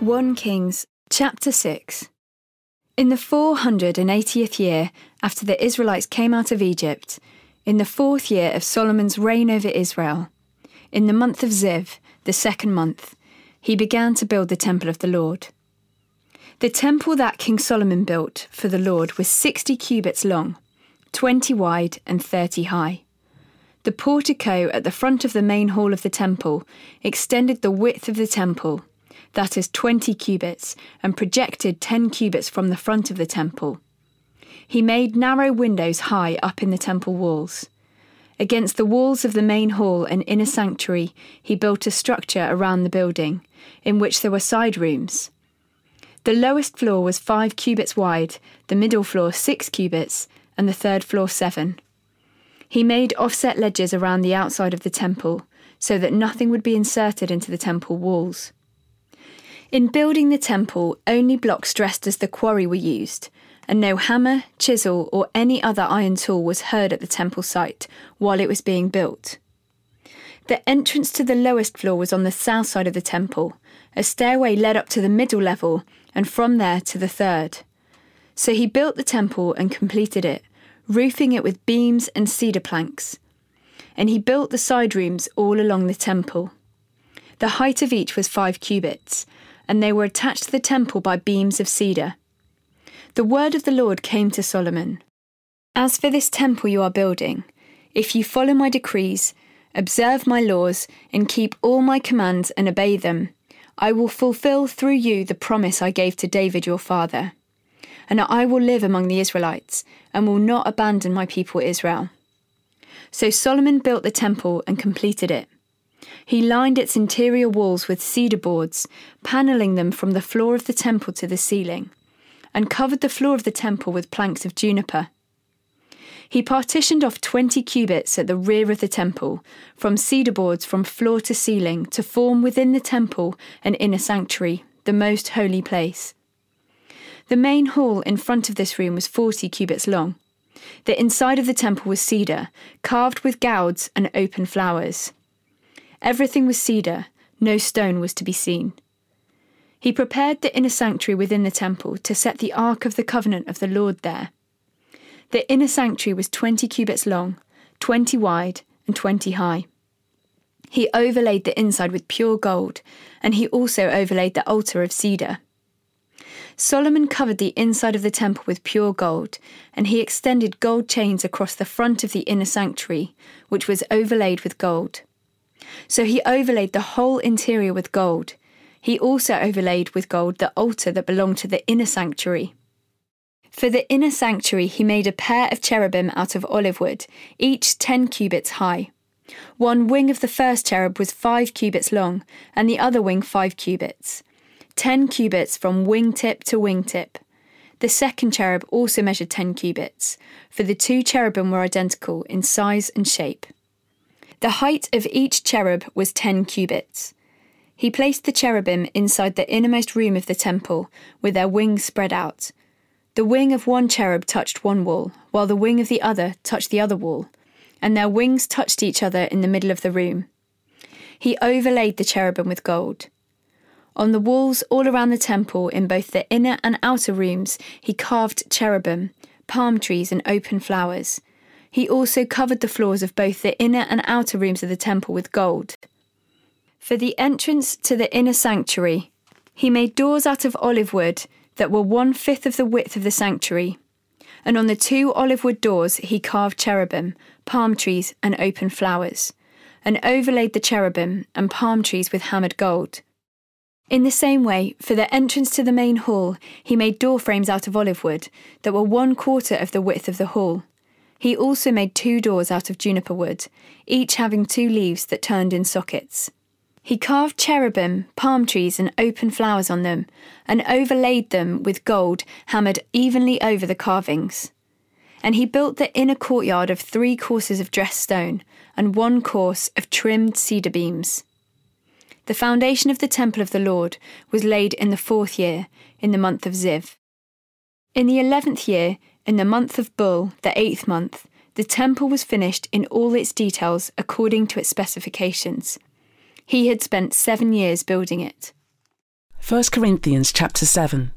1 Kings chapter 6 In the 480th year after the Israelites came out of Egypt, in the fourth year of Solomon's reign over Israel, in the month of Ziv, the second month, he began to build the temple of the Lord. The temple that King Solomon built for the Lord was 60 cubits long, 20 wide, and 30 high. The portico at the front of the main hall of the temple extended the width of the temple, that is 20 cubits, and projected 10 cubits from the front of the temple. He made narrow windows high up in the temple walls. Against the walls of the main hall and inner sanctuary, he built a structure around the building, in which there were side rooms. The lowest floor was five cubits wide, the middle floor six cubits, and the third floor seven. He made offset ledges around the outside of the temple, so that nothing would be inserted into the temple walls. In building the temple, only blocks dressed as the quarry were used, and no hammer, chisel, or any other iron tool was heard at the temple site while it was being built. The entrance to the lowest floor was on the south side of the temple. A stairway led up to the middle level, and from there to the third. So he built the temple and completed it, roofing it with beams and cedar planks. And he built the side rooms all along the temple. The height of each was five cubits, and they were attached to the temple by beams of cedar. The word of the Lord came to Solomon As for this temple you are building, if you follow my decrees, observe my laws, and keep all my commands and obey them, I will fulfill through you the promise I gave to David your father and I will live among the Israelites, and will not abandon my people Israel. So Solomon built the temple and completed it. He lined its interior walls with cedar boards, panelling them from the floor of the temple to the ceiling, and covered the floor of the temple with planks of juniper. He partitioned off 20 cubits at the rear of the temple, from cedar boards from floor to ceiling, to form within the temple an inner sanctuary, the most holy place. The main hall in front of this room was 40 cubits long. The inside of the temple was cedar, carved with gourds and open flowers. Everything was cedar, no stone was to be seen. He prepared the inner sanctuary within the temple to set the Ark of the Covenant of the Lord there. The inner sanctuary was 20 cubits long, 20 wide, and 20 high. He overlaid the inside with pure gold, and he also overlaid the altar of cedar. Solomon covered the inside of the temple with pure gold, and he extended gold chains across the front of the inner sanctuary, which was overlaid with gold. So he overlaid the whole interior with gold. He also overlaid with gold the altar that belonged to the inner sanctuary. For the inner sanctuary, he made a pair of cherubim out of olive wood, each ten cubits high. One wing of the first cherub was five cubits long, and the other wing five cubits. 10 cubits from wingtip to wingtip. The second cherub also measured 10 cubits, for the two cherubim were identical in size and shape. The height of each cherub was 10 cubits. He placed the cherubim inside the innermost room of the temple, with their wings spread out. The wing of one cherub touched one wall, while the wing of the other touched the other wall, and their wings touched each other in the middle of the room. He overlaid the cherubim with gold. On the walls all around the temple, in both the inner and outer rooms, he carved cherubim, palm trees, and open flowers. He also covered the floors of both the inner and outer rooms of the temple with gold. For the entrance to the inner sanctuary, he made doors out of olive wood that were one fifth of the width of the sanctuary. And on the two olive wood doors he carved cherubim, palm trees, and open flowers, and overlaid the cherubim and palm trees with hammered gold. In the same way, for the entrance to the main hall, he made door frames out of olive wood that were one quarter of the width of the hall. He also made two doors out of juniper wood, each having two leaves that turned in sockets. He carved cherubim, palm trees, and open flowers on them, and overlaid them with gold hammered evenly over the carvings. And he built the inner courtyard of three courses of dressed stone, and one course of trimmed cedar beams. The foundation of the temple of the Lord was laid in the fourth year, in the month of Ziv. In the eleventh year, in the month of Bul, the eighth month, the temple was finished in all its details according to its specifications. He had spent seven years building it. 1 Corinthians chapter 7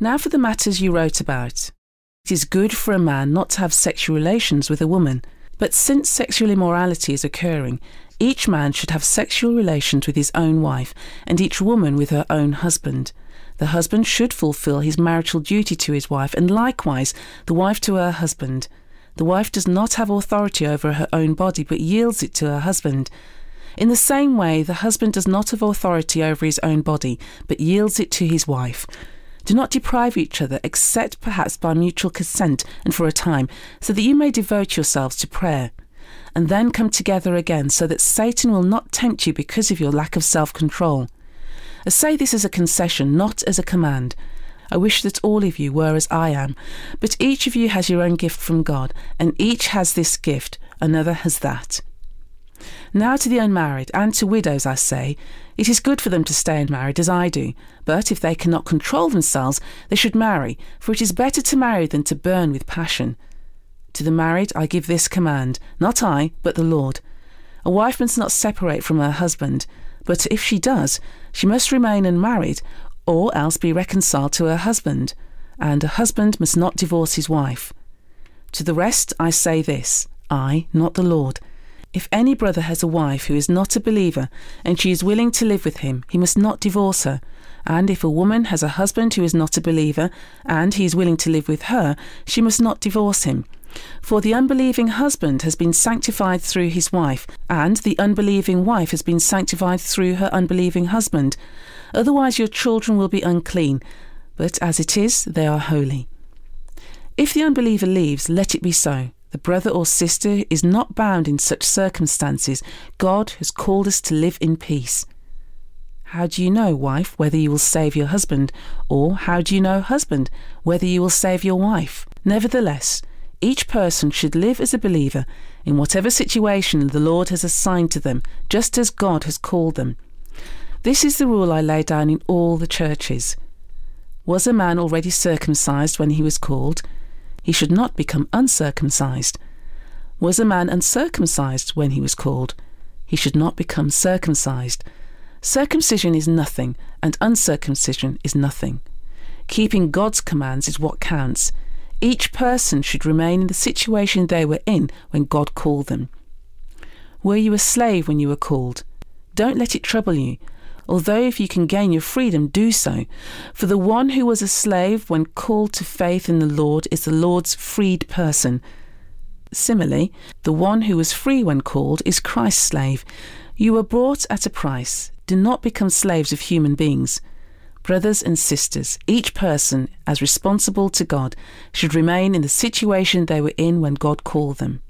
Now for the matters you wrote about. It is good for a man not to have sexual relations with a woman, but since sexual immorality is occurring, each man should have sexual relations with his own wife, and each woman with her own husband. The husband should fulfill his marital duty to his wife, and likewise the wife to her husband. The wife does not have authority over her own body, but yields it to her husband. In the same way, the husband does not have authority over his own body, but yields it to his wife. Do not deprive each other, except perhaps by mutual consent and for a time, so that you may devote yourselves to prayer and then come together again so that Satan will not tempt you because of your lack of self control. I say this as a concession, not as a command. I wish that all of you were as I am, but each of you has your own gift from God, and each has this gift, another has that. Now to the unmarried and to widows I say, it is good for them to stay unmarried as I do, but if they cannot control themselves, they should marry, for it is better to marry than to burn with passion. To the married I give this command, not I, but the Lord. A wife must not separate from her husband, but if she does, she must remain unmarried, or else be reconciled to her husband, and a husband must not divorce his wife. To the rest I say this I, not the Lord. If any brother has a wife who is not a believer, and she is willing to live with him, he must not divorce her. And if a woman has a husband who is not a believer, and he is willing to live with her, she must not divorce him. For the unbelieving husband has been sanctified through his wife, and the unbelieving wife has been sanctified through her unbelieving husband. Otherwise, your children will be unclean, but as it is, they are holy. If the unbeliever leaves, let it be so. The brother or sister is not bound in such circumstances. God has called us to live in peace. How do you know, wife, whether you will save your husband? Or how do you know, husband, whether you will save your wife? Nevertheless, each person should live as a believer in whatever situation the Lord has assigned to them, just as God has called them. This is the rule I lay down in all the churches. Was a man already circumcised when he was called? He should not become uncircumcised. Was a man uncircumcised when he was called? He should not become circumcised. Circumcision is nothing, and uncircumcision is nothing. Keeping God's commands is what counts. Each person should remain in the situation they were in when God called them. Were you a slave when you were called? Don't let it trouble you. Although if you can gain your freedom, do so. For the one who was a slave when called to faith in the Lord is the Lord's freed person. Similarly, the one who was free when called is Christ's slave. You were bought at a price. Do not become slaves of human beings. Brothers and sisters, each person, as responsible to God, should remain in the situation they were in when God called them.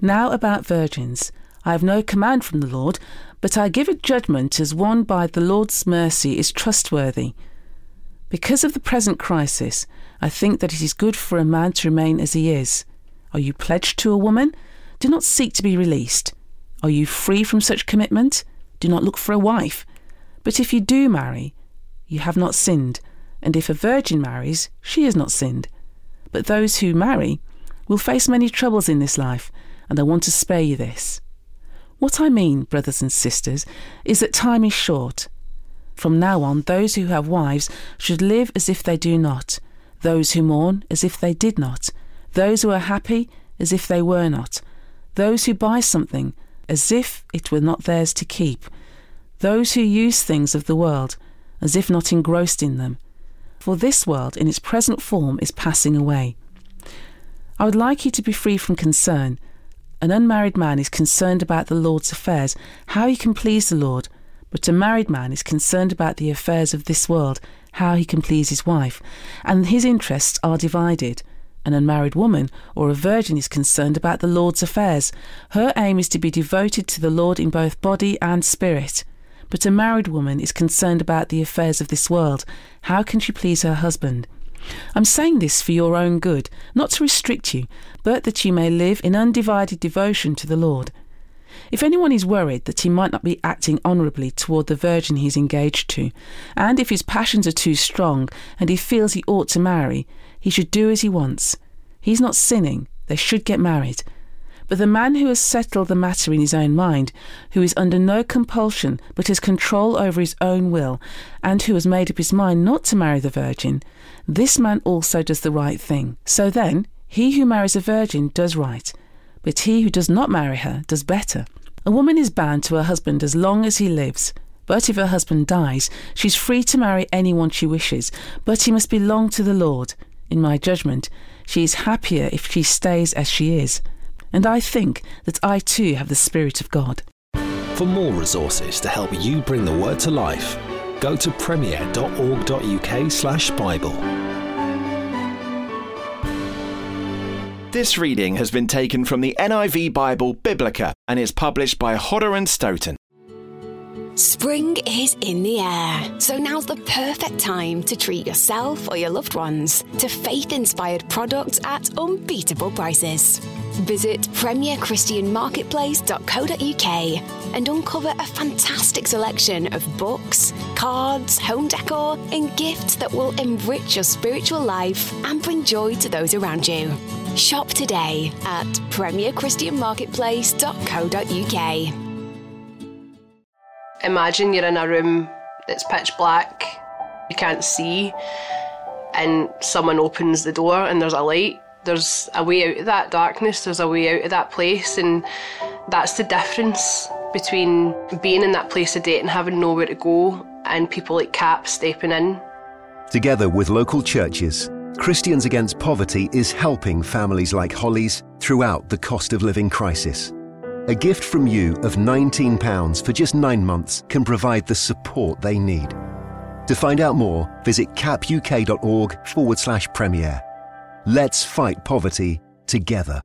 Now about virgins. I have no command from the Lord, but I give a judgment as one by the Lord's mercy is trustworthy. Because of the present crisis, I think that it is good for a man to remain as he is. Are you pledged to a woman? Do not seek to be released. Are you free from such commitment? Do not look for a wife. But if you do marry, you have not sinned, and if a virgin marries, she has not sinned. But those who marry will face many troubles in this life, and I want to spare you this. What I mean, brothers and sisters, is that time is short. From now on, those who have wives should live as if they do not, those who mourn as if they did not, those who are happy as if they were not, those who buy something as if it were not theirs to keep, those who use things of the world as if not engrossed in them, for this world in its present form is passing away. I would like you to be free from concern. An unmarried man is concerned about the Lord's affairs, how he can please the Lord, but a married man is concerned about the affairs of this world, how he can please his wife, and his interests are divided. An unmarried woman or a virgin is concerned about the Lord's affairs. Her aim is to be devoted to the Lord in both body and spirit. But a married woman is concerned about the affairs of this world. How can she please her husband? I'm saying this for your own good, not to restrict you, but that you may live in undivided devotion to the Lord. If anyone is worried that he might not be acting honourably toward the virgin he is engaged to, and if his passions are too strong and he feels he ought to marry, he should do as he wants. He's not sinning, they should get married. But the man who has settled the matter in his own mind, who is under no compulsion but has control over his own will, and who has made up his mind not to marry the virgin, this man also does the right thing. So then, he who marries a virgin does right, but he who does not marry her does better. A woman is bound to her husband as long as he lives. But if her husband dies, she's free to marry anyone she wishes, but he must belong to the Lord. In my judgment, she is happier if she stays as she is and I think that I too have the Spirit of God. For more resources to help you bring the word to life, go to premier.org.uk/slash Bible. This reading has been taken from the NIV Bible Biblica and is published by Hodder and Stoughton. Spring is in the air, so now's the perfect time to treat yourself or your loved ones to faith inspired products at unbeatable prices. Visit premierchristianmarketplace.co.uk and uncover a fantastic selection of books, cards, home decor, and gifts that will enrich your spiritual life and bring joy to those around you. Shop today at premierchristianmarketplace.co.uk. Imagine you're in a room that's pitch black, you can't see, and someone opens the door and there's a light. There's a way out of that darkness, there's a way out of that place, and that's the difference between being in that place of date and having nowhere to go and people like CAP stepping in. Together with local churches, Christians Against Poverty is helping families like Holly's throughout the cost of living crisis. A gift from you of £19 for just nine months can provide the support they need. To find out more, visit capuk.org forward slash premier. Let's fight poverty together.